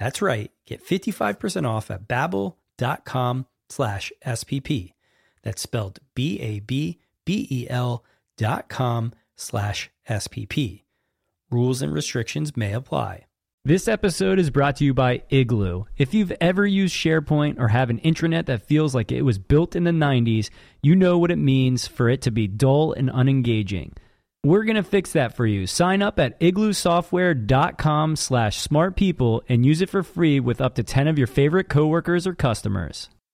That's right. Get 55% off at babbel.com slash SPP. That's spelled B-A-B-B-E-L dot com slash SPP. Rules and restrictions may apply. This episode is brought to you by Igloo. If you've ever used SharePoint or have an intranet that feels like it was built in the 90s, you know what it means for it to be dull and unengaging. We're going to fix that for you. Sign up at igloosoftware.com slash smartpeople and use it for free with up to 10 of your favorite coworkers or customers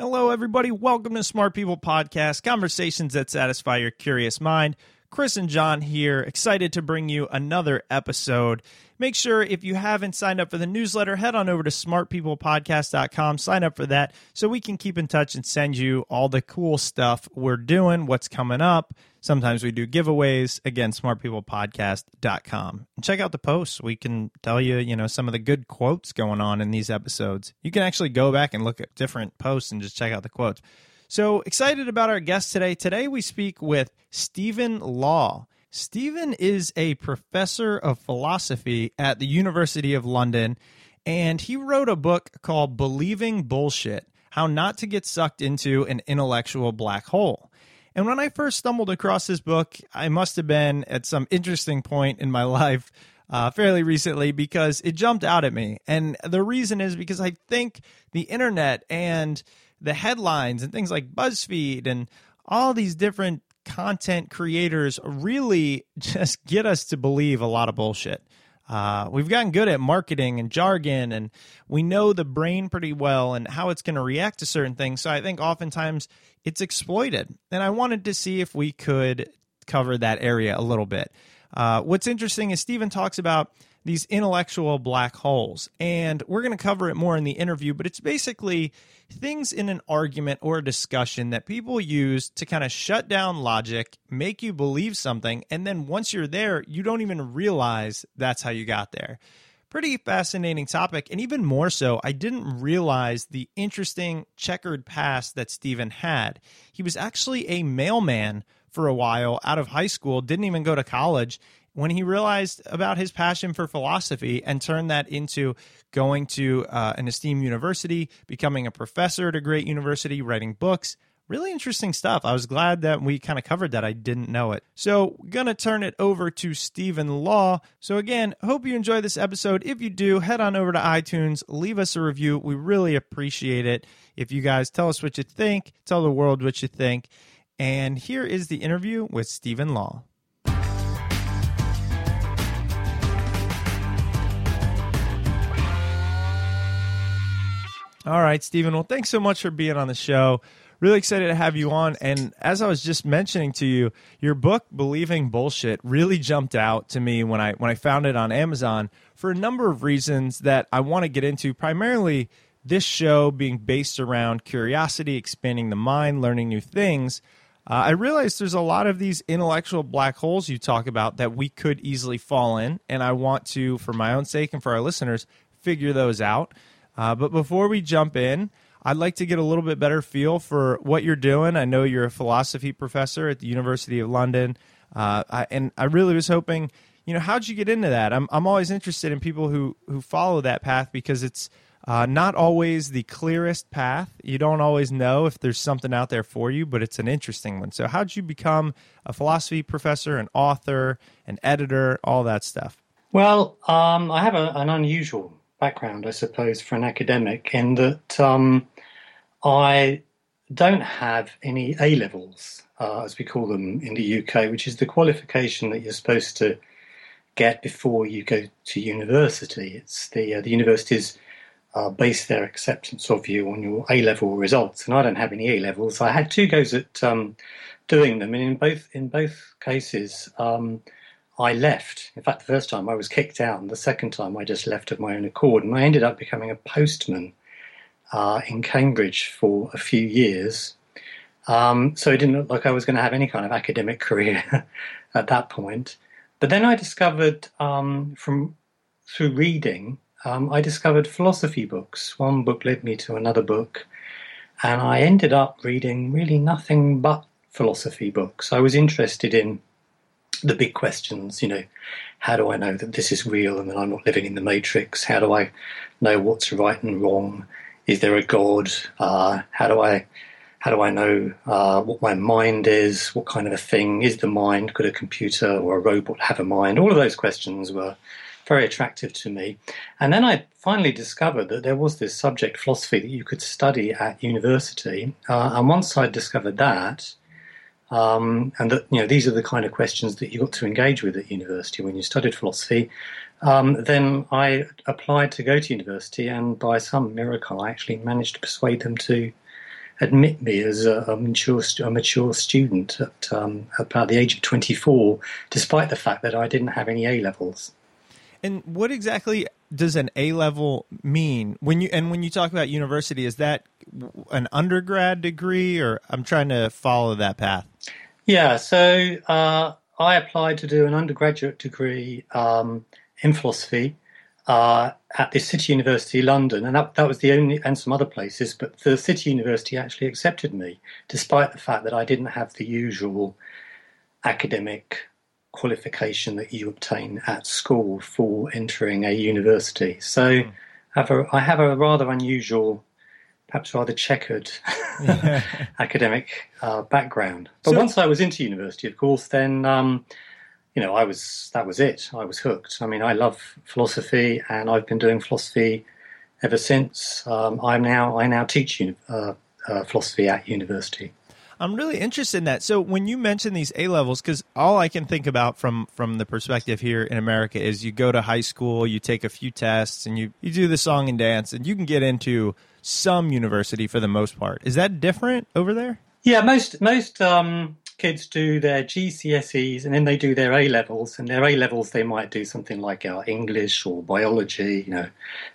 Hello, everybody. Welcome to Smart People Podcast, conversations that satisfy your curious mind. Chris and John here, excited to bring you another episode. Make sure if you haven't signed up for the newsletter, head on over to smartpeoplepodcast.com, sign up for that so we can keep in touch and send you all the cool stuff we're doing, what's coming up, Sometimes we do giveaways. Again, smartpeoplepodcast.com. And check out the posts. We can tell you, you know, some of the good quotes going on in these episodes. You can actually go back and look at different posts and just check out the quotes. So excited about our guest today. Today we speak with Stephen Law. Stephen is a professor of philosophy at the University of London, and he wrote a book called Believing Bullshit How Not to Get Sucked into an Intellectual Black Hole. And when I first stumbled across this book, I must have been at some interesting point in my life uh, fairly recently because it jumped out at me. And the reason is because I think the internet and the headlines and things like BuzzFeed and all these different content creators really just get us to believe a lot of bullshit. Uh, we've gotten good at marketing and jargon, and we know the brain pretty well and how it's going to react to certain things. So I think oftentimes it's exploited. And I wanted to see if we could cover that area a little bit. Uh, what's interesting is Stephen talks about these intellectual black holes, and we're going to cover it more in the interview, but it's basically things in an argument or a discussion that people use to kind of shut down logic, make you believe something, and then once you're there, you don't even realize that's how you got there. Pretty fascinating topic, and even more so, I didn't realize the interesting checkered past that Stephen had. He was actually a mailman for a while out of high school, didn't even go to college, when he realized about his passion for philosophy and turned that into going to uh, an esteemed university, becoming a professor at a great university, writing books. Really interesting stuff. I was glad that we kind of covered that. I didn't know it. So, gonna turn it over to Stephen Law. So, again, hope you enjoy this episode. If you do, head on over to iTunes, leave us a review. We really appreciate it. If you guys tell us what you think, tell the world what you think. And here is the interview with Stephen Law. All right, Stephen. Well, thanks so much for being on the show. really excited to have you on. And as I was just mentioning to you, your book "Believing Bullshit" really jumped out to me when I when I found it on Amazon for a number of reasons that I want to get into. Primarily, this show being based around curiosity, expanding the mind, learning new things. Uh, I realize there's a lot of these intellectual black holes you talk about that we could easily fall in, and I want to, for my own sake and for our listeners, figure those out. Uh, but before we jump in, I'd like to get a little bit better feel for what you're doing. I know you're a philosophy professor at the University of London, uh, I, and I really was hoping, you know, how'd you get into that? I'm I'm always interested in people who who follow that path because it's uh, not always the clearest path. You don't always know if there's something out there for you, but it's an interesting one. So, how'd you become a philosophy professor, an author, an editor, all that stuff? Well, um, I have a, an unusual background, I suppose, for an academic in that um, I don't have any A levels, uh, as we call them in the UK, which is the qualification that you're supposed to get before you go to university. It's the uh, the universities uh, base their acceptance of you on your A level results, and I don't have any A levels. I had two goes at um, doing them, and in both in both cases, um, I left. In fact, the first time I was kicked out, and the second time I just left of my own accord, and I ended up becoming a postman uh, in Cambridge for a few years. Um, so it didn't look like I was going to have any kind of academic career at that point. But then I discovered um, from through reading um, I discovered philosophy books. One book led me to another book, and I ended up reading really nothing but philosophy books. I was interested in the big questions, you know, how do I know that this is real and that I'm not living in the matrix? How do I know what's right and wrong? Is there a God? Uh, how do I how do I know uh, what my mind is? What kind of a thing is the mind? Could a computer or a robot have a mind? All of those questions were very attractive to me. And then I finally discovered that there was this subject, philosophy, that you could study at university. Uh, and once I discovered that, um, and that you know these are the kind of questions that you got to engage with at university when you studied philosophy. Um, then I applied to go to university, and by some miracle, I actually managed to persuade them to admit me as a, a mature, a mature student at um, about the age of 24, despite the fact that I didn't have any A levels. And what exactly does an A level mean when you and when you talk about university? Is that an undergrad degree, or I'm trying to follow that path? Yeah, so uh, I applied to do an undergraduate degree um, in philosophy uh, at the City University London, and that, that was the only, and some other places, but the City University actually accepted me, despite the fact that I didn't have the usual academic qualification that you obtain at school for entering a university. So mm. I, have a, I have a rather unusual, perhaps rather checkered academic uh, background. But so, once I was into university, of course, then um, you know I was that was it. I was hooked. I mean, I love philosophy, and I've been doing philosophy ever since. Um, I'm now I now teach uh, uh, philosophy at university. I'm really interested in that. So when you mention these A levels, because all I can think about from from the perspective here in America is you go to high school, you take a few tests, and you you do the song and dance, and you can get into some university for the most part. Is that different over there? Yeah, most most um, kids do their GCSEs and then they do their A levels. And their A levels, they might do something like uh, English or biology, you know,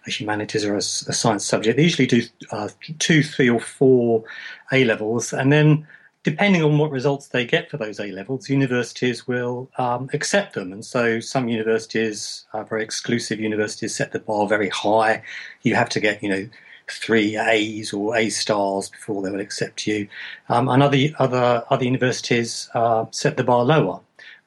a humanities or a, a science subject. They usually do uh, two, three, or four A levels, and then depending on what results they get for those A levels, universities will um, accept them. And so some universities, uh, very exclusive universities, set the bar very high. You have to get, you know, three A's or A stars before they will accept you. Um, and other, other, other universities uh, set the bar lower.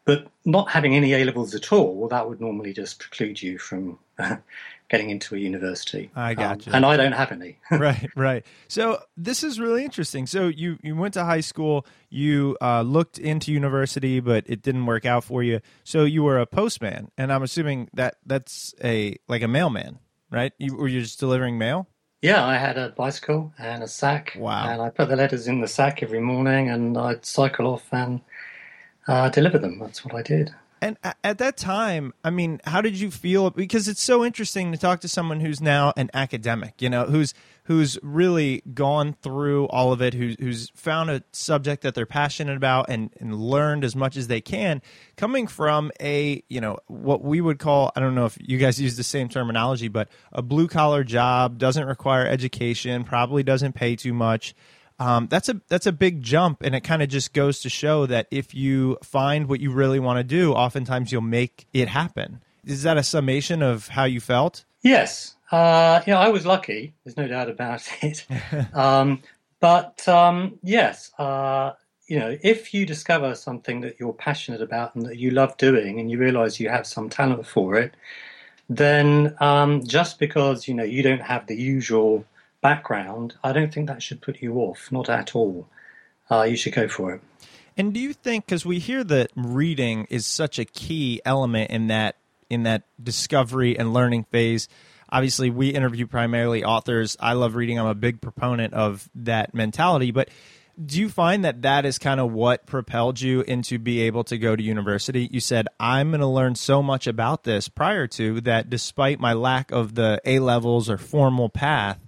But not having any A levels at all, well, that would normally just preclude you from getting into a university. I got um, you. And I don't have any. right, right. So this is really interesting. So you, you went to high school, you uh, looked into university, but it didn't work out for you. So you were a postman, and I'm assuming that that's a like a mailman, right? You, were you just delivering mail? Yeah, I had a bicycle and a sack. Wow. And I put the letters in the sack every morning, and I'd cycle off and uh, deliver them. That's what I did. And at that time, I mean, how did you feel? Because it's so interesting to talk to someone who's now an academic, you know, who's who's really gone through all of it, who's who's found a subject that they're passionate about and, and learned as much as they can, coming from a, you know, what we would call, I don't know if you guys use the same terminology, but a blue collar job, doesn't require education, probably doesn't pay too much um, that's a that's a big jump, and it kind of just goes to show that if you find what you really want to do, oftentimes you'll make it happen. Is that a summation of how you felt? Yes, uh, yeah, I was lucky. There's no doubt about it. um, but um, yes, uh, you know, if you discover something that you're passionate about and that you love doing, and you realise you have some talent for it, then um, just because you know you don't have the usual background, I don't think that should put you off, not at all. Uh, you should go for it. And do you think because we hear that reading is such a key element in that in that discovery and learning phase? Obviously, we interview primarily authors. I love reading. I'm a big proponent of that mentality. But do you find that that is kind of what propelled you into be able to go to university? You said I'm going to learn so much about this prior to that, despite my lack of the A levels or formal path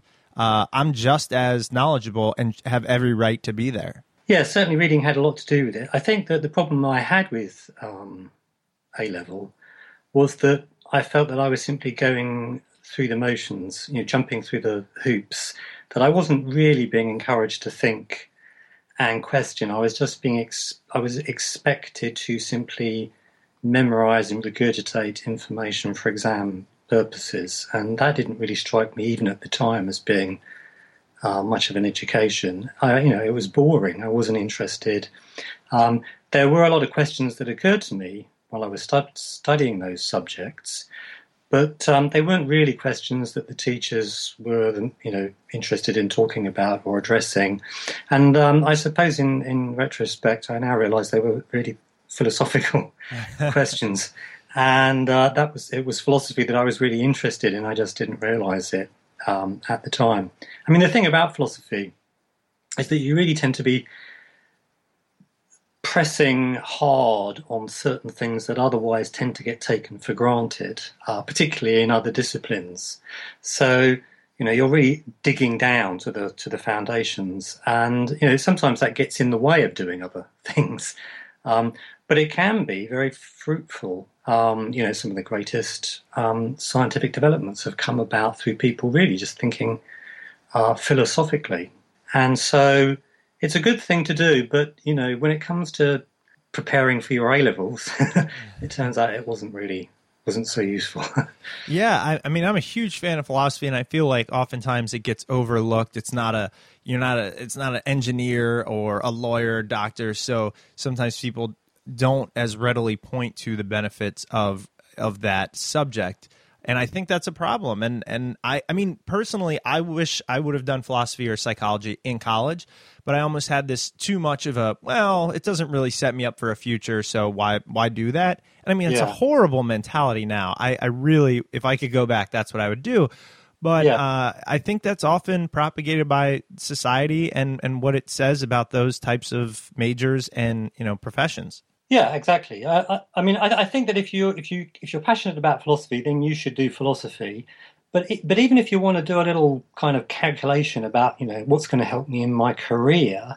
uh, I'm just as knowledgeable and have every right to be there. Yeah, certainly reading had a lot to do with it. I think that the problem I had with um, A level was that I felt that I was simply going through the motions, you know, jumping through the hoops, that I wasn't really being encouraged to think and question. I was just being, ex- I was expected to simply memorize and regurgitate information for exam purposes, and that didn't really strike me even at the time as being uh, much of an education. I, you know, it was boring. I wasn't interested. Um, there were a lot of questions that occurred to me while I was studying those subjects, but um, they weren't really questions that the teachers were, you know, interested in talking about or addressing. And um, I suppose, in in retrospect, I now realise they were really philosophical questions and uh, that was it was philosophy that I was really interested in. I just didn't realize it um, at the time. I mean, the thing about philosophy is that you really tend to be pressing hard on certain things that otherwise tend to get taken for granted, uh, particularly in other disciplines. So you know you're really digging down to the to the foundations, and you know sometimes that gets in the way of doing other things. Um, but it can be very fruitful um, you know, some of the greatest um, scientific developments have come about through people really just thinking uh, philosophically. And so it's a good thing to do, but, you know, when it comes to preparing for your A levels, it turns out it wasn't really wasn't so useful. yeah, I, I, mean, I'm a huge fan of philosophy, and I feel like oftentimes it gets overlooked. It's not a you're not a it's not an engineer or a lawyer, doctor. So sometimes people don't as readily point to the benefits of of that subject and I think that's a problem. And and I I mean personally, I wish I would have done philosophy or psychology in college, but I almost had this too much of a well, it doesn't really set me up for a future, so why why do that? And I mean, it's yeah. a horrible mentality now. I I really, if I could go back, that's what I would do. But yeah. uh, I think that's often propagated by society and and what it says about those types of majors and you know professions. Yeah, exactly. I, I, I mean, I, I, think that if you if you if you're passionate about philosophy, then you should do philosophy. But it, but even if you want to do a little kind of calculation about you know what's going to help me in my career,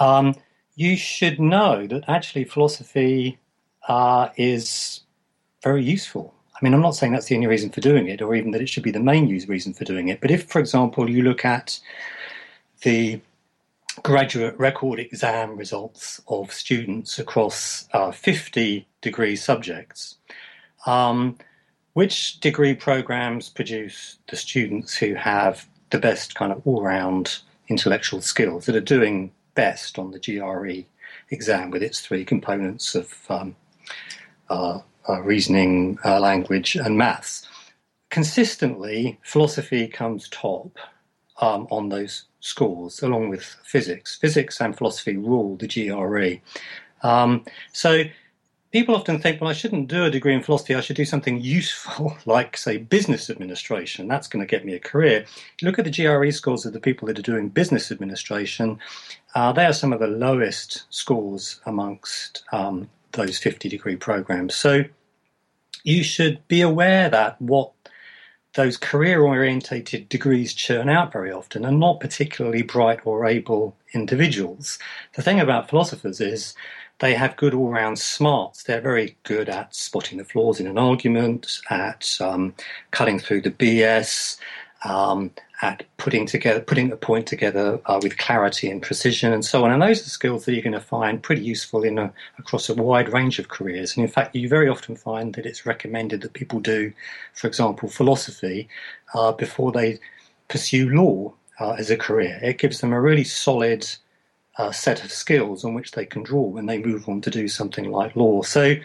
um, you should know that actually philosophy uh, is very useful. I mean, I'm not saying that's the only reason for doing it, or even that it should be the main use reason for doing it. But if, for example, you look at the graduate record exam results of students across uh, 50 degree subjects. Um, which degree programs produce the students who have the best kind of all round intellectual skills that are doing best on the GRE exam with its three components of um, uh, uh, reasoning, uh, language, and maths? Consistently, philosophy comes top um, on those scores, along with physics. Physics and philosophy rule the GRE. Um, so people often think, well, I shouldn't do a degree in philosophy. I should do something useful, like, say, business administration. That's going to get me a career. Look at the GRE scores of the people that are doing business administration, uh, they are some of the lowest scores amongst um, those 50 degree programs. So you should be aware that what those career orientated degrees churn out very often are not particularly bright or able individuals. The thing about philosophers is they have good all round smarts. They're very good at spotting the flaws in an argument, at um, cutting through the BS, um, at putting together, putting a point together uh, with clarity and precision, and so on. And those are skills that you're going to find pretty useful in a, across a wide range of careers. And in fact, you very often find that it's recommended that people do, for example, philosophy uh, before they pursue law uh, as a career. It gives them a really solid uh, set of skills on which they can draw when they move on to do something like law. So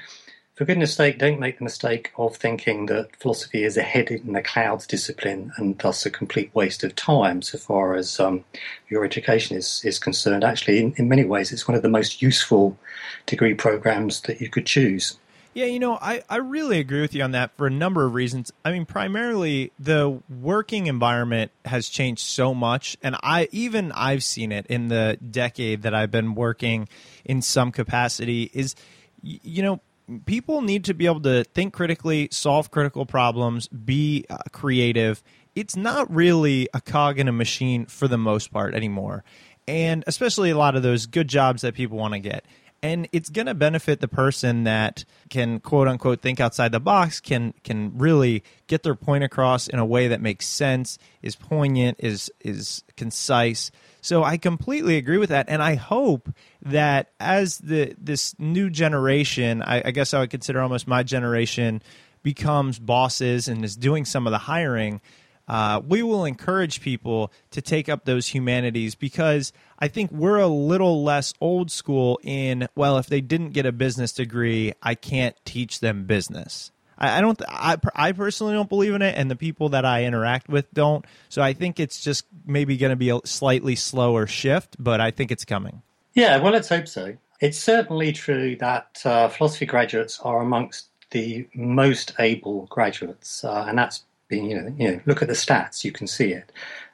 for goodness sake, don't make the mistake of thinking that philosophy is a head in the clouds discipline and thus a complete waste of time so far as um, your education is, is concerned. Actually, in, in many ways, it's one of the most useful degree programs that you could choose. Yeah, you know, I, I really agree with you on that for a number of reasons. I mean, primarily the working environment has changed so much, and I even I've seen it in the decade that I've been working in some capacity. Is you know, people need to be able to think critically, solve critical problems, be uh, creative. It's not really a cog in a machine for the most part anymore. And especially a lot of those good jobs that people want to get. And it's going to benefit the person that can quote unquote think outside the box, can can really get their point across in a way that makes sense, is poignant, is is concise. So I completely agree with that, and I hope that as the this new generation, I, I guess I would consider almost my generation, becomes bosses and is doing some of the hiring. Uh, we will encourage people to take up those humanities because I think we're a little less old school in, well, if they didn't get a business degree, I can't teach them business. I, I don't. I I personally don't believe in it, and the people that I interact with don't. So I think it's just maybe going to be a slightly slower shift, but I think it's coming. Yeah, well, let's hope so. It's certainly true that uh, philosophy graduates are amongst the most able graduates, uh, and that's been you know you know look at the stats, you can see it.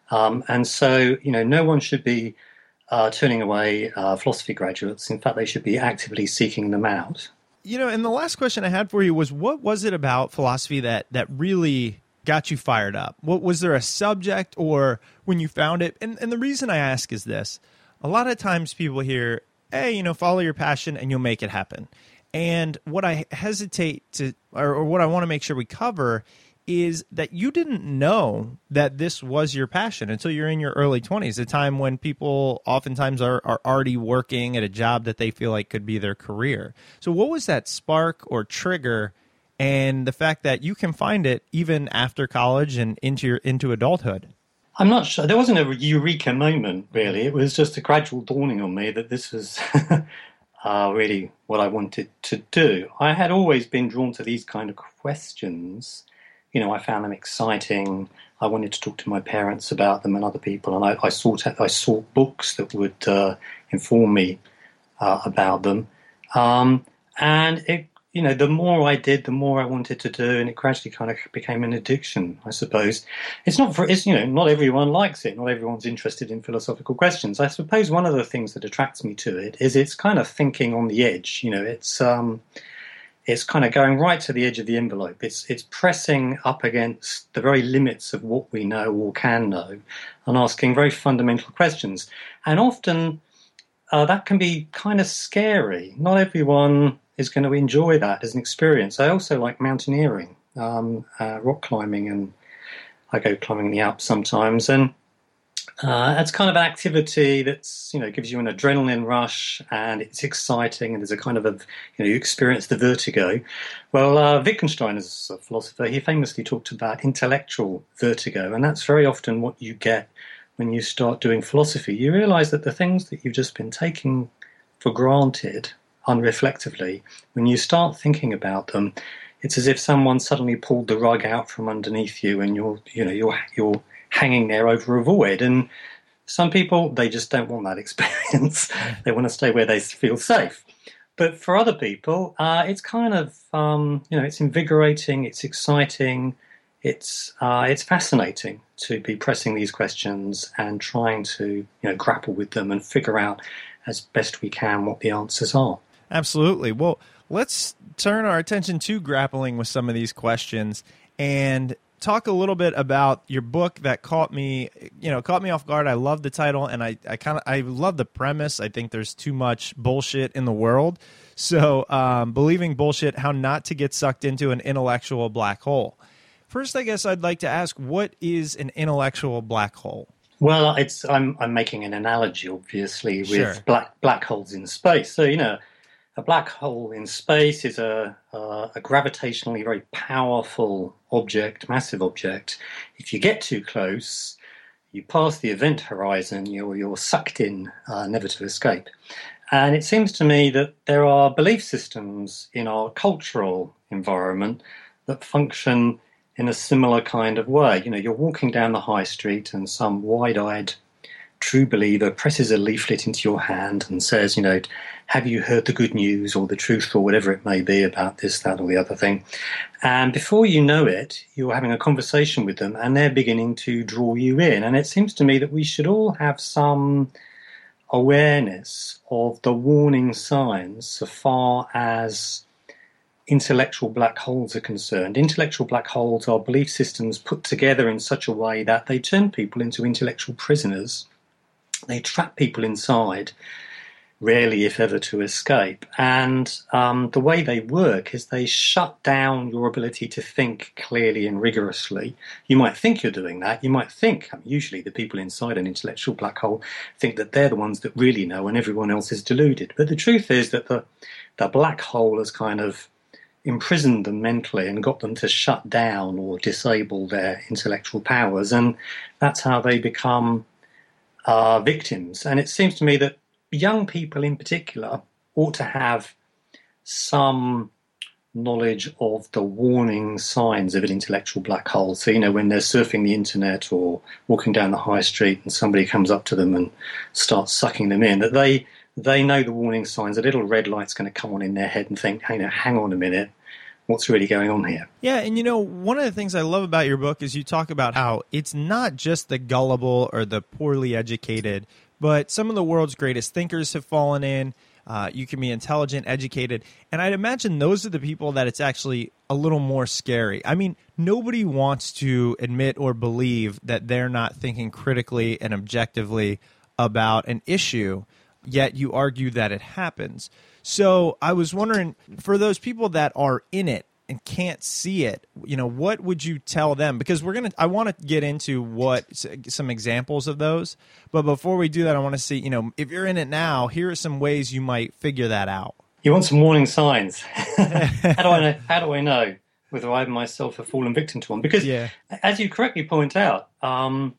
Um, and so you know no one should be uh, turning away uh, philosophy graduates. In fact, they should be actively seeking them out you know, and the last question I had for you was what was it about philosophy that that really got you fired up? What was there a subject or when you found it? And and the reason I ask is this. A lot of times people hear, "Hey, you know, follow your passion and you'll make it happen." And what I hesitate to or, or what I want to make sure we cover is that you didn't know that this was your passion until you're in your early 20s, a time when people oftentimes are, are already working at a job that they feel like could be their career. So, what was that spark or trigger? And the fact that you can find it even after college and into your into adulthood. I'm not sure. There wasn't a eureka moment, really. It was just a gradual dawning on me that this was uh, really what I wanted to do. I had always been drawn to these kind of questions, you know, I found them exciting. I wanted to talk to my parents about them and other people, and I, I sought I sought books that would uh, inform me uh, about them. Um, and it, you know, the more I did, the more I wanted to do, and it gradually kind of became an addiction, I suppose. It's not for, it's you know, not everyone likes it. Not everyone's interested in philosophical questions. I suppose one of the things that attracts me to it is it's kind of thinking on the edge. You know, it's um, it's kind of going right to the edge of the envelope. It's it's pressing up against the very limits of what we know or can know, and asking very fundamental questions. And often uh, that can be kind of scary. Not everyone is going to enjoy that as an experience. I also like mountaineering, um, uh, rock climbing, and I go climbing the Alps sometimes. And uh, it's kind of an activity that's you know gives you an adrenaline rush and it's exciting and there's a kind of a you know you experience the vertigo. Well, uh, Wittgenstein, is a philosopher, he famously talked about intellectual vertigo, and that's very often what you get when you start doing philosophy. You realise that the things that you've just been taking for granted unreflectively, when you start thinking about them, it's as if someone suddenly pulled the rug out from underneath you, and you're you know you're you're hanging there over a void. And some people, they just don't want that experience. they want to stay where they feel safe. But for other people, uh, it's kind of, um, you know, it's invigorating, it's exciting, it's, uh, it's fascinating to be pressing these questions and trying to, you know, grapple with them and figure out as best we can what the answers are. Absolutely. Well, let's turn our attention to grappling with some of these questions and talk a little bit about your book that caught me you know caught me off guard. I love the title and i, I kind of i love the premise. I think there's too much bullshit in the world. So um, believing bullshit how not to get sucked into an intellectual black hole. First i guess i'd like to ask what is an intellectual black hole? Well, it's I'm I'm making an analogy, obviously, with Sure. black black holes in space. So you know, a black hole in space is a uh, a gravitationally very powerful object, massive object. If you get too close, you pass the event horizon, you're you're sucked in, uh, never to escape. And it seems to me that there are belief systems in our cultural environment that function in a similar kind of way. You know, you're walking down the high street and some wide eyed true believer presses a leaflet into your hand and says, you know, have you heard the good news or the truth or whatever it may be about this, that, or the other thing? And before you know it, you're having a conversation with them and they're beginning to draw you in. And it seems to me that we should all have some awareness of the warning signs so far as intellectual black holes are concerned. Intellectual black holes are belief systems put together in such a way that they turn people into intellectual prisoners. They trap people inside, rarely, if ever, to escape. And um, the way they work is they shut down your ability to think clearly and rigorously. You might think you're doing that. You might think, usually, the people inside an intellectual black hole think that they're the ones that really know and everyone else is deluded. But the truth is that the, the black hole has kind of imprisoned them mentally and got them to shut down or disable their intellectual powers. And that's how they become uh, victims. And it seems to me that young people in particular ought to have some knowledge of the warning signs of an intellectual black hole. So, you know, when they're surfing the internet or walking down the high street and somebody comes up to them and starts sucking them in, that they they know the warning signs. A little red light's going to come on in their head and think, hey, now, hang on a minute, what's really going on here? Yeah, and you know, one of the things I love about your book is you talk about how it's not just the gullible or the poorly educated, but some of the world's greatest thinkers have fallen in. Uh, you can be intelligent, educated, and I'd imagine those are the people that it's actually a little more scary. I mean, nobody wants to admit or believe that they're not thinking critically and objectively about an issue, yet you argue that it happens. So I was wondering, for those people that are in it and can't see it, you know, what would you tell them? Because we're gonna, I want to get into what some examples of those, but before we do that, I want to see, you know, if you're in it now, here are some ways you might figure that out. You want some warning signs. how do I know? How do I know whether I myself have fallen victim to one? Because, Yeah. as you correctly point out, um,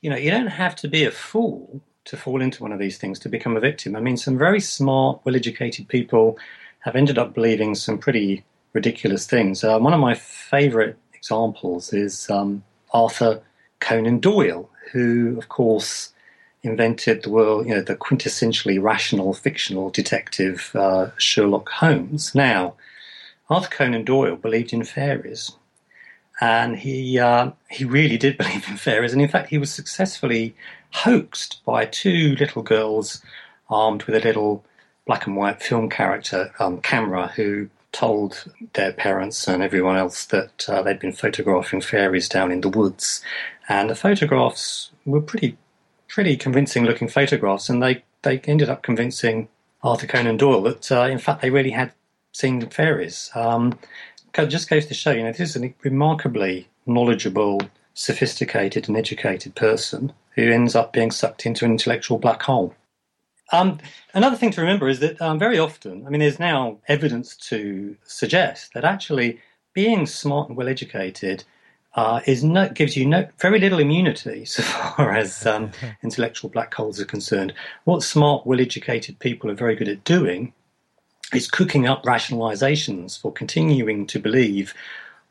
you know, you don't have to be a fool to fall into one of these things to become a victim. I mean, some very smart, well-educated people have ended up believing some pretty ridiculous things. Uh, one of my favourite examples is um, Arthur Conan Doyle, who, of course, invented the world, you know, the quintessentially rational fictional detective uh, Sherlock Holmes. Now, Arthur Conan Doyle believed in fairies, and he uh, he really did believe in fairies, and in fact, he was successfully hoaxed by two little girls armed with a little black and white film character um, camera who told their parents and everyone else that uh, they'd been photographing fairies down in the woods, and the photographs were pretty pretty convincing looking photographs, and they, they ended up convincing Arthur Conan Doyle that, uh, in fact, they really had seen fairies. Um, just goes to show, you know, this is a remarkably knowledgeable, sophisticated, and educated person who ends up being sucked into an intellectual black hole. Um, another thing to remember is that um, very often, I mean, there's now evidence to suggest that actually being smart and well educated uh, is no, gives you no, very little immunity so far as um, intellectual black holes are concerned. What smart, well educated people are very good at doing is cooking up rationalizations for continuing to believe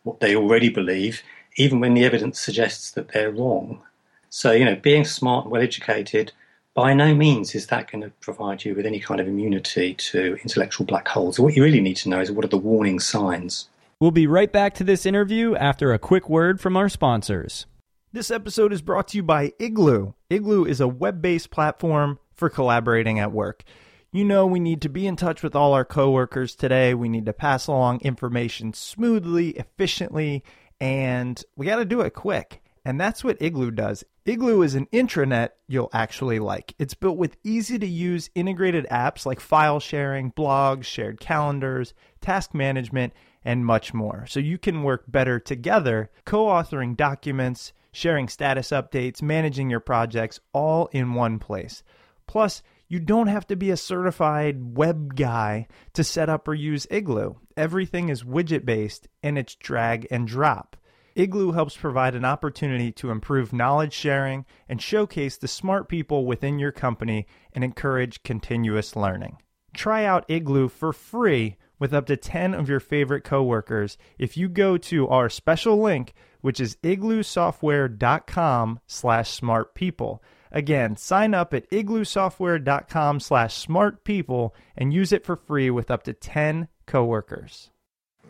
what they already believe, even when the evidence suggests that they're wrong. So, you know, being smart and well educated, by no means is that going to provide you with any kind of immunity to intellectual black holes. What you really need to know is what are the warning signs. We'll be right back to this interview after a quick word from our sponsors. This episode is brought to you by Igloo. Igloo is a web based platform for collaborating at work. You know, we need to be in touch with all our coworkers today. We need to pass along information smoothly, efficiently, and we got to do it quick. And that's what Igloo does. Igloo is an intranet you'll actually like. It's built with easy to use integrated apps like file sharing, blogs, shared calendars, task management, and much more. So you can work better together, co authoring documents, sharing status updates, managing your projects all in one place. Plus, you don't have to be a certified web guy to set up or use Igloo. Everything is widget based and it's drag and drop. Igloo helps provide an opportunity to improve knowledge sharing and showcase the smart people within your company and encourage continuous learning. Try out Igloo for free with up to 10 of your favorite coworkers if you go to our special link, which is igloosoftware.com slash smartpeople. Again, sign up at igloosoftware.com slash smartpeople and use it for free with up to 10 coworkers.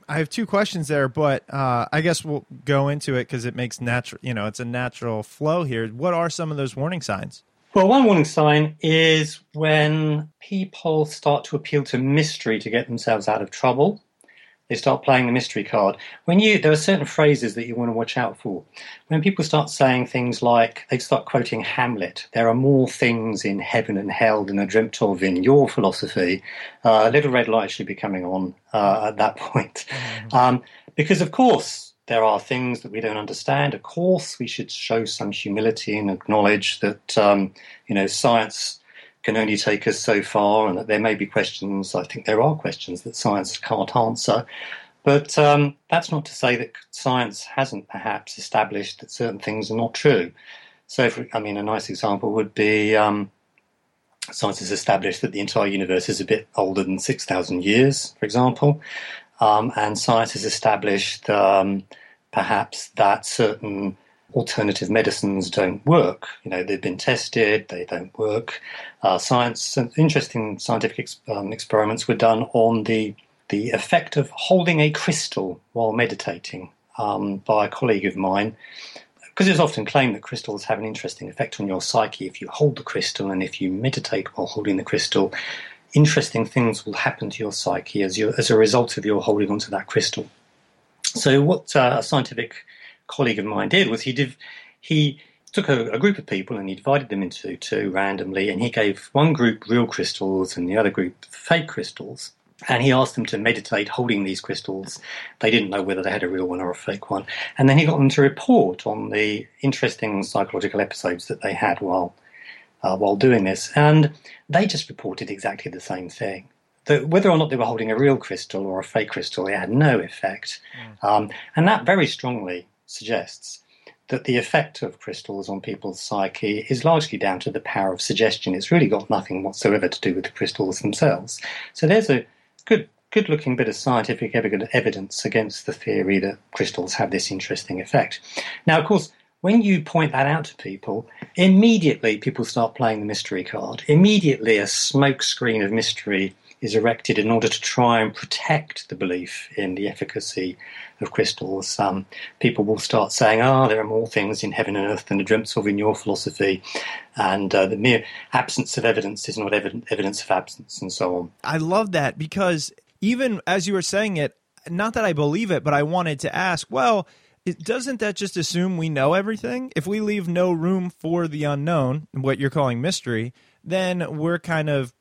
I have two questions there, but uh, I guess we'll go into it because it makes natural, you know, it's a natural flow here. What are some of those warning signs? Well, one warning sign is when people start to appeal to mystery to get themselves out of trouble. They start playing the mystery card. When you, there are certain phrases that you want to watch out for. When people start saying things like, they start quoting Hamlet, there are more things in heaven and hell than are dreamt of in your philosophy, uh, little red light should be coming on uh, at that point. Mm-hmm. Um, because, of course, there are things that we don't understand. Of course, we should show some humility and acknowledge that, um, you know, science can only take us so far, and that there may be questions. I think there are questions that science can't answer. But um, that's not to say that science hasn't perhaps established that certain things are not true. So, I mean, a nice example would be um, science has established that the entire universe is a bit older than 6,000 years, for example. Um, and science has established um, perhaps that certain alternative medicines don't work. You know, they've been tested, they don't work. Uh, science, interesting scientific ex- um, experiments were done on the the effect of holding a crystal while meditating um, by a colleague of mine. Because it's often claimed that crystals have an interesting effect on your psyche. If you hold the crystal and if you meditate while holding the crystal, interesting things will happen to your psyche as, you, as a result of your holding onto that crystal. So, what uh, a scientific colleague of mine did was he did he took a, a, group of people and he divided them into two randomly, and he gave one group real crystals and the other group fake crystals. And he asked them to meditate holding these crystals. They didn't know whether they had a real one or a fake one. And then he got them to report on the interesting psychological episodes that they had while uh, while doing this. And they just reported exactly the same thing. That whether or not they were holding a real crystal or a fake crystal, it had no effect. Mm. Um, and that very strongly suggests that the effect of crystals on people's psyche is largely down to the power of suggestion. It's really got nothing whatsoever to do with the crystals themselves. So there's a good good looking bit of scientific evidence against the theory that crystals have this interesting effect. Now, of course, when you point that out to people, immediately people start playing the mystery card. Immediately, a smokescreen of mystery is erected in order to try and protect the belief in the efficacy of crystals. Um, people will start saying, "Ah, oh, there are more things in heaven and earth than are dreamt of in your philosophy," and uh, the mere absence of evidence is not ev- evidence of absence, and so on. I love that because even as you were saying it, not that I believe it, but I wanted to ask, well. Doesn't that just assume we know everything? If we leave no room for the unknown, what you're calling mystery, then we're kind of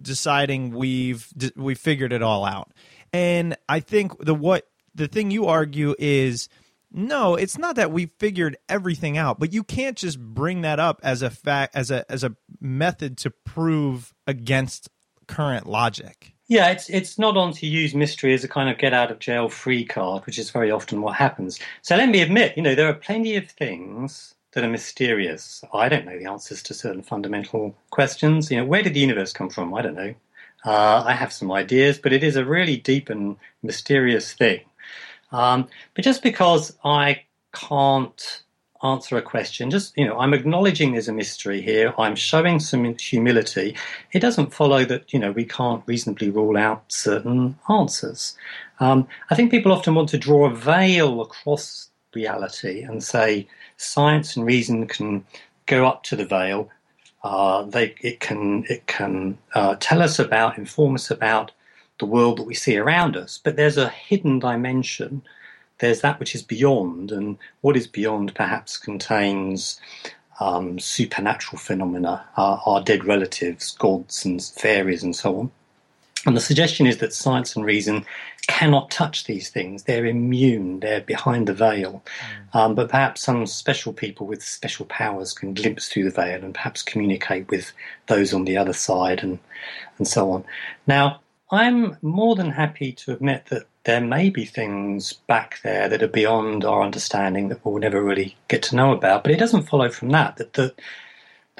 deciding we've we figured it all out. And I think the what the thing you argue is no, it's not that we figured everything out, but you can't just bring that up as a fact as a as a method to prove against current logic. Yeah, it's it's not on to use mystery as a kind of get out of jail free card, which is very often what happens. So let me admit, you know, there are plenty of things that are mysterious. I don't know the answers to certain fundamental questions. You know, where did the universe come from? I don't know. Uh, I have some ideas, but it is a really deep and mysterious thing. Um, but just because I can't answer a question, just, you know, I'm acknowledging there's a mystery here, I'm showing some humility, it doesn't follow that, you know, we can't reasonably rule out certain answers. Um, I think people often want to draw a veil across reality and say, science and reason can go up to the veil, Uh, they it can it can uh, tell us about, inform us about the world that we see around us. But there's a hidden dimension. There's that which is beyond, and what is beyond perhaps contains um, supernatural phenomena, uh, our dead relatives, gods and fairies, and so on. And the suggestion is that science and reason cannot touch these things. They're immune, they're behind the veil. Mm. Um, but perhaps some special people with special powers can glimpse through the veil and perhaps communicate with those on the other side and, and so on. Now, I'm more than happy to admit that there may be things back there that are beyond our understanding that we'll never really get to know about. But it doesn't follow from that that, that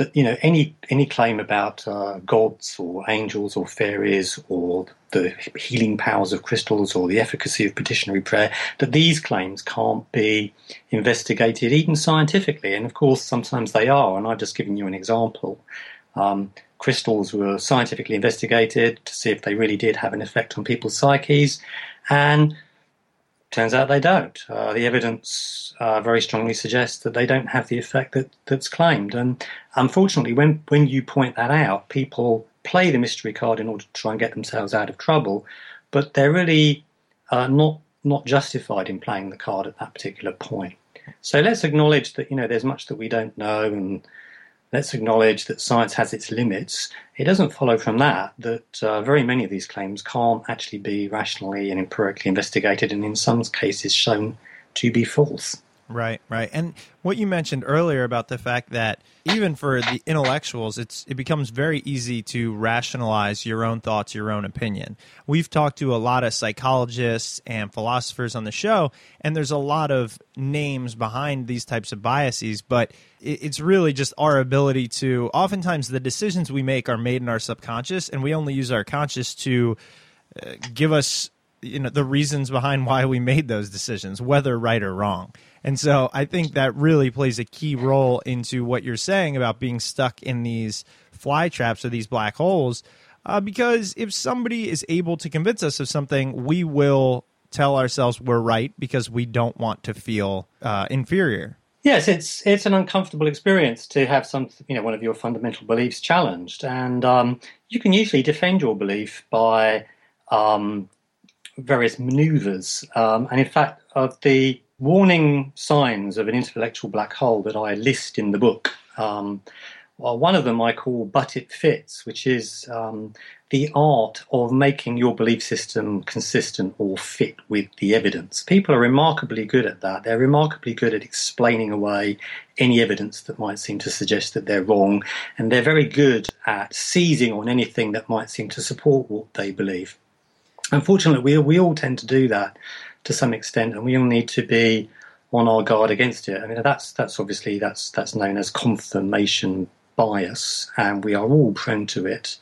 that you know any any claim about uh, gods or angels or fairies or the healing powers of crystals or the efficacy of petitionary prayer that these claims can't be investigated even scientifically. And of course sometimes they are. And I've just given you an example. Um, crystals were scientifically investigated to see if they really did have an effect on people's psyches. And Turns out they don't. Uh, the evidence uh, very strongly suggests that they don't have the effect that, that's claimed. And unfortunately, when, when you point that out, people play the mystery card in order to try and get themselves out of trouble, but they're really uh, not not justified in playing the card at that particular point. So let's acknowledge that you know there's much that we don't know, and let's acknowledge that science has its limits. It doesn't follow from that that uh, very many of these claims can't actually be rationally and empirically investigated, and in some cases shown to be false. Right, right. And what you mentioned earlier about the fact that even for the intellectuals, it's it becomes very easy to rationalize your own thoughts, your own opinion. We've talked to a lot of psychologists and philosophers on the show, and there's a lot of names behind these types of biases, but it's really just our ability to oftentimes the decisions we make are made in our subconscious and we only use our conscious to uh, give us you know the reasons behind why we made those decisions whether right or wrong and so I think that really plays a key role into what you're saying about being stuck in these fly traps or these black holes. Uh, because if somebody is able to convince us of something, we will tell ourselves we're right because we don't want to feel uh, inferior. Yes, it's it's an uncomfortable experience to have some, you know, one of your fundamental beliefs challenged, and um, you can usually defend your belief by um, various manoeuvres. Um, and in fact, of the warning signs of an intellectual black hole that I list in the book. Um, well, one of them I call But It Fits, which is um, the art of making your belief system consistent or fit with the evidence. People are remarkably good at that. They're remarkably good at explaining away any evidence that might seem to suggest that they're wrong, and they're very good at seizing on anything that might seem to support what they believe. Unfortunately, we, we all tend to do that to some extent, and we all need to be on our guard against it. I mean, that's that's obviously that's that's known as confirmation bias, and we are all prone to it.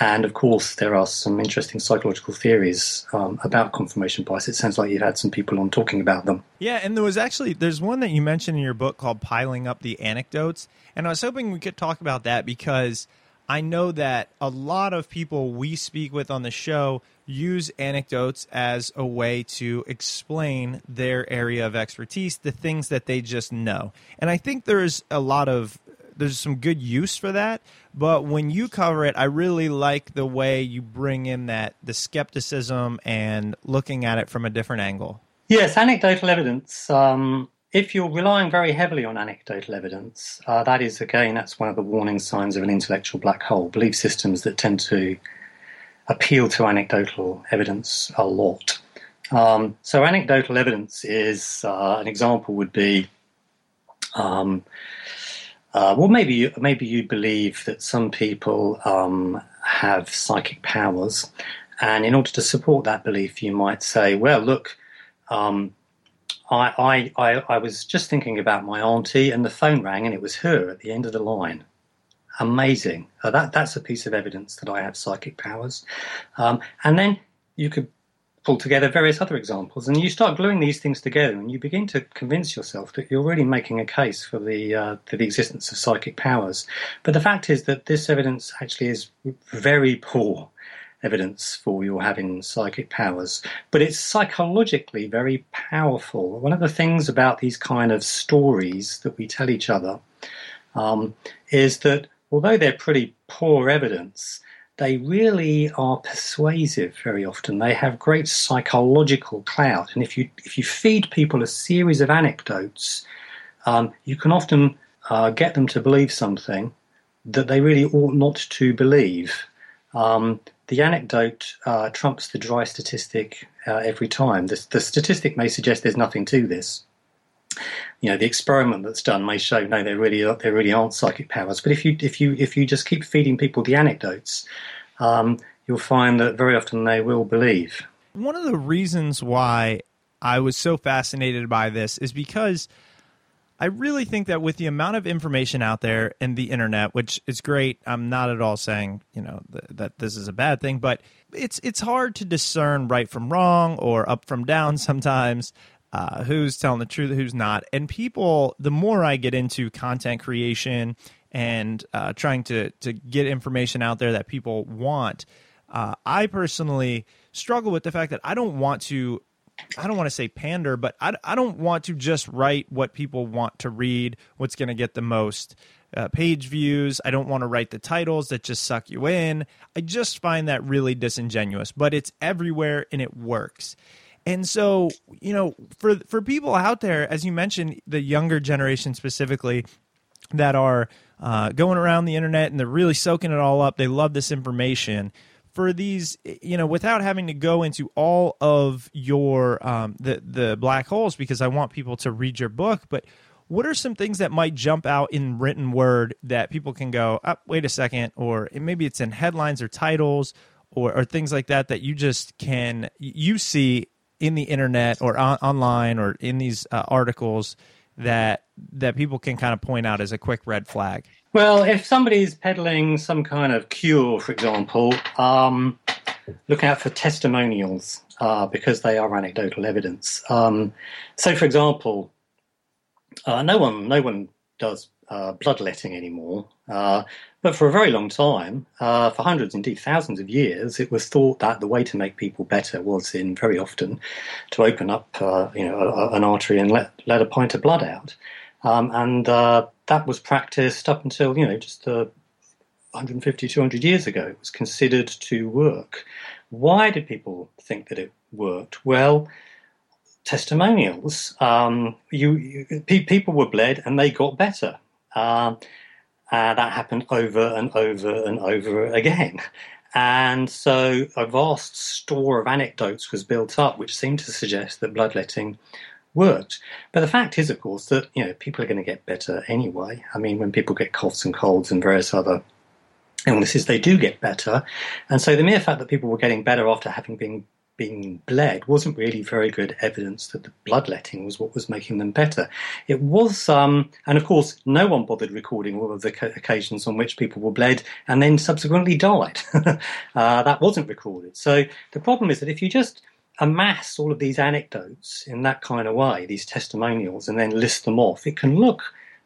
And of course, there are some interesting psychological theories um, about confirmation bias. It sounds like you've had some people on talking about them. Yeah, and there was actually there's one that you mentioned in your book called "Piling Up the Anecdotes," and I was hoping we could talk about that because I know that a lot of people we speak with on the show use anecdotes as a way to explain their area of expertise, the things that they just know. And I think there's a lot of there's some good use for that, but when you cover it, I really like the way you bring in that the skepticism and looking at it from a different angle. Yes, anecdotal evidence um, if you're relying very heavily on anecdotal evidence, uh, that is again that's one of the warning signs of an intellectual black hole. Belief systems that tend to appeal to anecdotal evidence a lot. Um, so anecdotal evidence is uh, an example would be. Um, uh, well, maybe you, maybe you believe that some people um, have psychic powers, and in order to support that belief, you might say, "Well, look, um, I, I, I, I was just thinking about my auntie, and the phone rang, and it was her at the end of the line. Amazing. Uh, that that's a piece of evidence that I have psychic powers. Um, and then you could pull together various other examples, and you start gluing these things together, and you begin to convince yourself that you're really making a case for the uh, for the existence of psychic powers. But the fact is that this evidence actually is very poor evidence for your having psychic powers, but it's psychologically very powerful. One of the things about these kind of stories that we tell each other um, is that although they're pretty poor evidence, they really are persuasive very often. They have great psychological clout, and if you if you feed people a series of anecdotes, um, you can often uh, get them to believe something that they really ought not to believe. Um, the anecdote uh, trumps the dry statistic uh, every time. The, the statistic may suggest there's nothing to this, you know the experiment that's done may show no there really are, there really aren't psychic powers. But if you if you if you just keep feeding people the anecdotes um, you'll find that very often they will believe. One of the reasons why i was so fascinated by this is because i really think that with the amount of information out there in the internet which is great i'm not at all saying you know th- that this is a bad thing but it's it's hard to discern right from wrong or up from down sometimes uh, who's telling the truth, who's not. And people, the more I get into content creation and uh, trying to to get information out there that people want, uh, I personally struggle with the fact that I don't want to. I don't want to say pander, but I, I don't want to just write what people want to read, what's going to get the most uh, page views. I don't want to write the titles that just suck you in. I just find that really disingenuous, but it's everywhere and it works. And so, you know, for for people out there, as you mentioned, the younger generation specifically, that are uh, going around the internet and they're really soaking it all up. They love this information. For these, you know, without having to go into all of your um, the the black holes, because I want people to read your book, but what are some things that might jump out in written word that people can go, oh, wait a second, or maybe it's in headlines or titles or, or things like that that you just can you see in the internet or on, online or in these uh, articles that that people can kind of point out as a quick red flag? Well, if somebody's peddling some kind of cure, for example, um, look out for testimonials uh, because they are anecdotal evidence. Um, so, for example, uh, no one no one does uh, bloodletting anymore. Uh, but for a very long time, uh, for hundreds, indeed thousands of years, it was thought that the way to make people better was in very often to open up, uh, you know, a, an artery and let let a pint of blood out, um, and uh, that was practiced up until you know just 150, 200 years ago. It was considered to work. Why did people think that it worked? Well, testimonials. Um, you, you pe- people were bled and they got better. Um, uh, that happened over and over and over again. And so a vast store of anecdotes was built up, which seemed to suggest that bloodletting worked. But the fact is, of course, that you know people are going to get better anyway. I mean, when people get coughs and colds and various other illnesses, they do get better. And so the mere fact that people were getting better after having been being bled wasn't really very good evidence that the bloodletting was what was making them better. It was, um, and of course, no one bothered recording all of the occasions on which people were bled and then subsequently died. uh, that wasn't recorded. So the problem is that if you just amass all of these anecdotes in that kind of way, these testimonials, and then list them off, it can look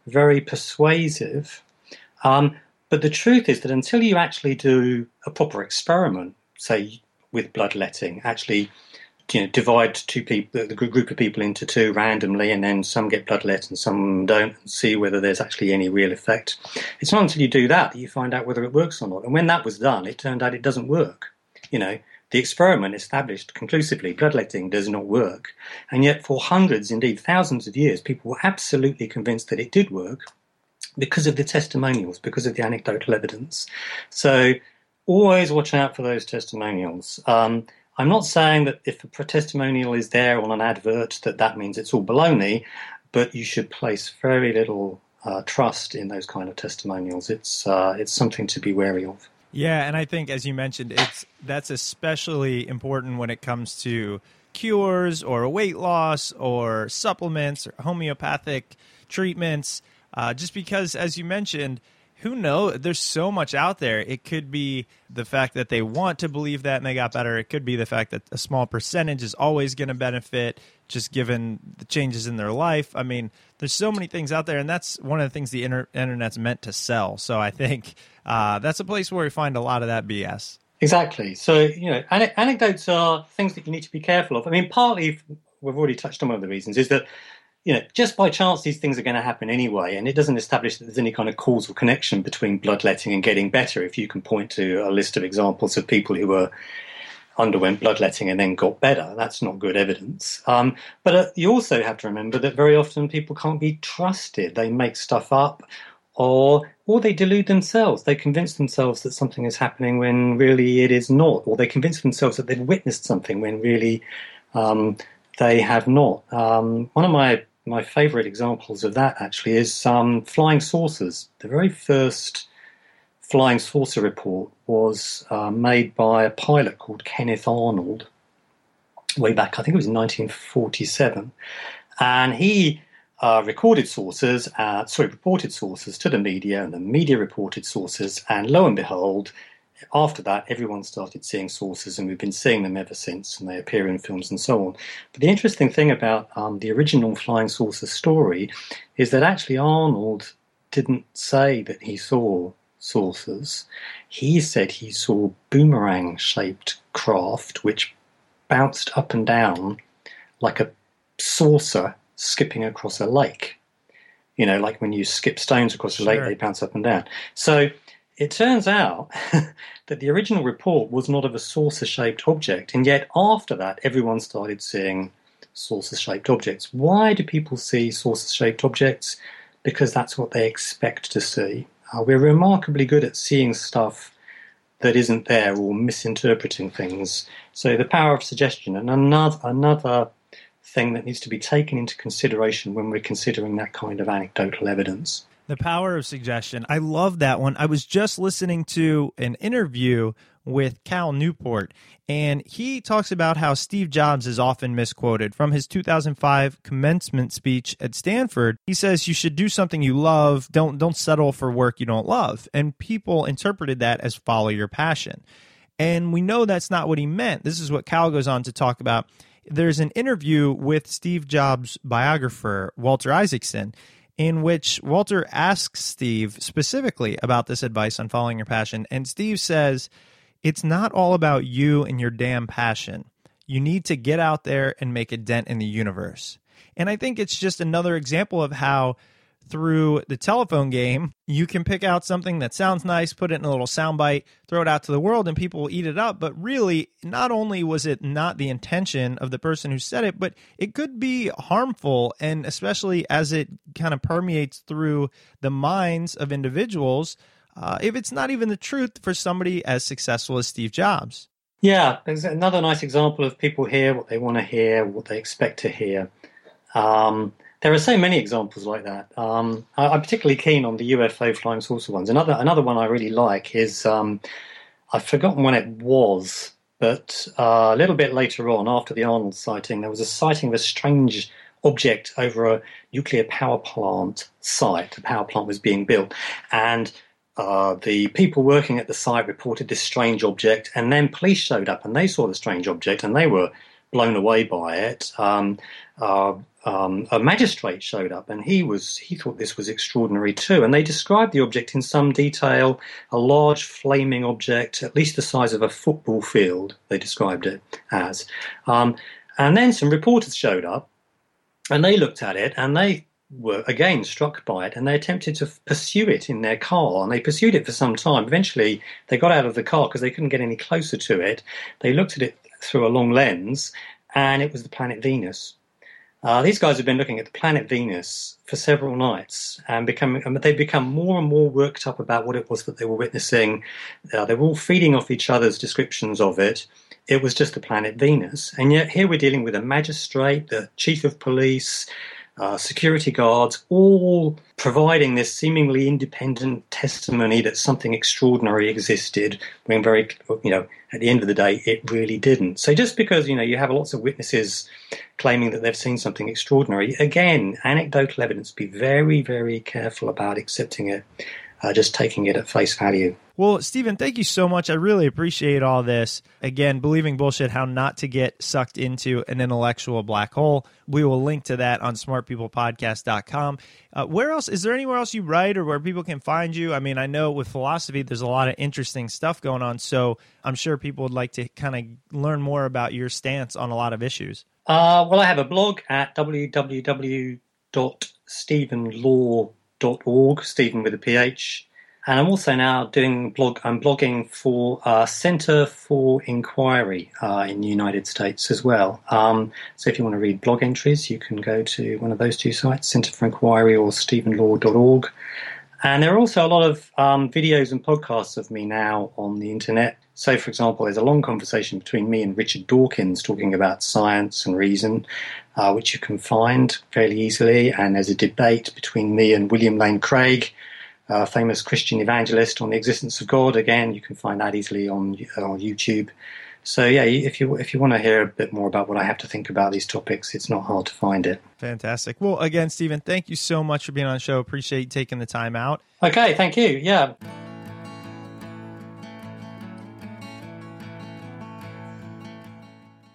very persuasive. Um, but the truth is that until you actually do a proper experiment, say with bloodletting actually you know, divide two people, the group of people into two randomly, and then some get bloodlet and some don't, and see whether there's actually any real effect. It's not until you do that that you find out whether it works or not. And when that was done, it turned out it doesn't work. You know, the experiment established conclusively bloodletting does not work, and yet for hundreds, indeed thousands of years, people were absolutely convinced that it did work because of the testimonials, because of the anecdotal evidence. So always watch out for those testimonials. Um, I'm not saying that if a testimonial is there on an advert that that means it's all baloney, but you should place very little uh, trust in those kind of testimonials. It's uh, it's something to be wary of. Yeah, and I think as you mentioned, it's that's especially important when it comes to cures or weight loss or supplements or homeopathic treatments. Uh, just because, as you mentioned, who knows? There's so much out there. It could be the fact that they want to believe that and they got better. It could be the fact that a small percentage is always going to benefit, just given the changes in their life. I mean, there's so many things out there, and that's one of the things the inter- internet's meant to sell. So I think uh, that's a place where we find a lot of that BS. Exactly. So you know, anecdotes are things that you need to be careful of. I mean, partly we've already touched on one of the reasons is that you know, just by chance, these things are going to happen anyway, and it doesn't establish that there's any kind of causal connection between bloodletting and getting better. If you can point to a list of examples of people who were underwent bloodletting and then got better, that's not good evidence. Um, but uh, you also have to remember that very often people can't be trusted. They make stuff up, or or they delude themselves. They convince themselves that something is happening when really it is not, or they convince themselves that they've witnessed something when really um, they have not. Um, one of my my favourite examples of that actually is um, flying saucers. The very first flying saucer report was uh, made by a pilot called Kenneth Arnold way back, I think it was 1947. And he uh, recorded sources, uh, sorry, reported sources to the media, and the media reported sources. And lo and behold, after that, everyone started seeing sources, and we've been seeing them ever since, and they appear in films and so on. But the interesting thing about um, the original Flying Saucer story is that actually Arnold didn't say that he saw saucers. He said he saw boomerang shaped craft which bounced up and down like a saucer skipping across a lake. You know, like when you skip stones across a lake, they bounce up and down. So it turns out that the original report was not of a saucer shaped object, and yet after that, everyone started seeing saucer shaped objects. Why do people see saucer shaped objects? Because that's what they expect to see. Uh, we're remarkably good at seeing stuff that isn't there or misinterpreting things. So the power of suggestion, and another another thing that needs to be taken into consideration when we're considering that kind of anecdotal evidence. The power of suggestion. I love that one. I was just listening to an interview with Cal Newport, and he talks about how Steve Jobs is often misquoted. From his 2005 commencement speech at Stanford, he says you should do something you love, don't don't settle for work you don't love. And people interpreted that as follow your passion. And we know that's not what he meant. This is what Cal goes on to talk about. There's an interview with Steve Jobs' biographer, Walter Isaacson, in which Walter asks Steve specifically about this advice on following your passion. And Steve says, It's not all about you and your damn passion. You need to get out there and make a dent in the universe. And I think it's just another example of how through the telephone game, you can pick out something that sounds nice, put it in a little soundbite, throw it out to the world, and people will eat it up. But really, not only was it not the intention of the person who said it, but it could be harmful. And especially as it kind of permeates through the minds of individuals, uh, if it's not even the truth for somebody as successful as Steve Jobs. Yeah, there's another nice example of people hear what they want to hear, what they expect to hear. Um, there are so many examples like that. Um, I, am particularly keen on the UFO flying saucer ones. Another another one I really like is um, I've forgotten when it was, but uh, a little bit later on, after the Arnold sighting, there was a sighting of a strange object over a nuclear power plant site. The power plant was being built, and uh, the people working at the site reported this strange object, and then police showed up and they saw the strange object and they were blown away by it. Um, uh, um, a magistrate showed up and he was he thought this was extraordinary too. And they described the object in some detail a large flaming object at least the size of a football field they described it as. Um, and then some reporters showed up and they looked at it and they were again struck by it and they attempted to pursue it in their car and they pursued it for some time. Eventually they got out of the car because they couldn't get any closer to it. They looked at it through a long lens and it was the planet venus uh, these guys have been looking at the planet Venus for several nights and becoming, they've become more and more worked up about what it was that they were witnessing. Uh, they were all feeding off each other's descriptions of it. It was just the planet Venus. And yet here we're dealing with a magistrate, the chief of police, uh, security guards, all providing this seemingly independent testimony that something extraordinary existed, when very, you know, at the end of the day, it really didn't. So just because, you know, you have lots of witnesses claiming that they've seen something extraordinary, again, anecdotal evidence, be very, very careful about accepting it, uh, just taking it at face value. Well, Stephen, thank you so much. I really appreciate all this. Again, believing bullshit, how not to get sucked into an intellectual black hole. We will link to that on smartpeoplepodcast.com. Uh, where else? Is there anywhere else you write or where people can find you? I mean, I know with philosophy, there's a lot of interesting stuff going on. So I'm sure people would like to kind of learn more about your stance on a lot of issues. Uh, well, I have a blog at www blog.stephenlaw.org, Stephen with a PH. And I'm also now doing blog. I'm blogging for uh, Center for Inquiry uh, in the United States as well. Um, so if you want to read blog entries, you can go to one of those two sites, Center for Inquiry or StephenLaw.org. And there are also a lot of um, videos and podcasts of me now on the internet. So, for example, there's a long conversation between me and Richard Dawkins talking about science and reason, uh, which you can find fairly easily. And there's a debate between me and William Lane Craig, a famous Christian evangelist on the existence of God. Again, you can find that easily on, on YouTube. So yeah, if you if you want to hear a bit more about what I have to think about these topics, it's not hard to find it. Fantastic. Well, again, Stephen, thank you so much for being on the show. Appreciate you taking the time out. Okay, thank you. Yeah.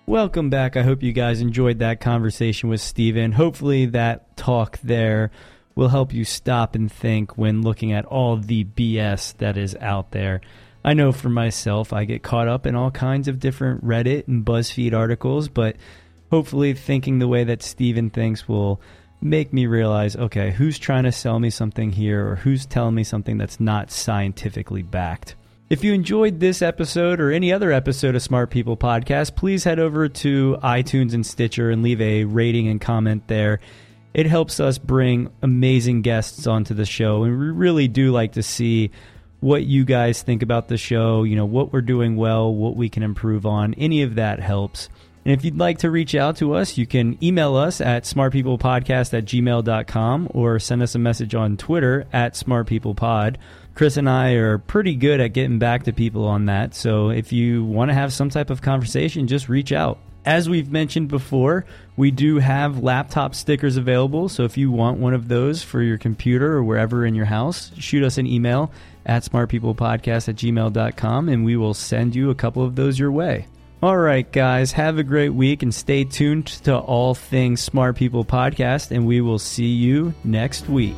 Welcome back. I hope you guys enjoyed that conversation with Stephen. Hopefully, that talk there will help you stop and think when looking at all the BS that is out there. I know for myself, I get caught up in all kinds of different Reddit and BuzzFeed articles, but hopefully, thinking the way that Stephen thinks will make me realize okay, who's trying to sell me something here or who's telling me something that's not scientifically backed. If you enjoyed this episode or any other episode of Smart People Podcast, please head over to iTunes and Stitcher and leave a rating and comment there. It helps us bring amazing guests onto the show, and we really do like to see what you guys think about the show, you know, what we're doing well, what we can improve on. Any of that helps. And if you'd like to reach out to us, you can email us at smartpeoplepodcast at gmail.com or send us a message on Twitter at smartpeoplepod. Chris and I are pretty good at getting back to people on that. So if you want to have some type of conversation, just reach out. As we've mentioned before, we do have laptop stickers available. So if you want one of those for your computer or wherever in your house, shoot us an email at smartpeoplepodcast at gmail.com and we will send you a couple of those your way. All right, guys, have a great week and stay tuned to all things Smart People Podcast, and we will see you next week.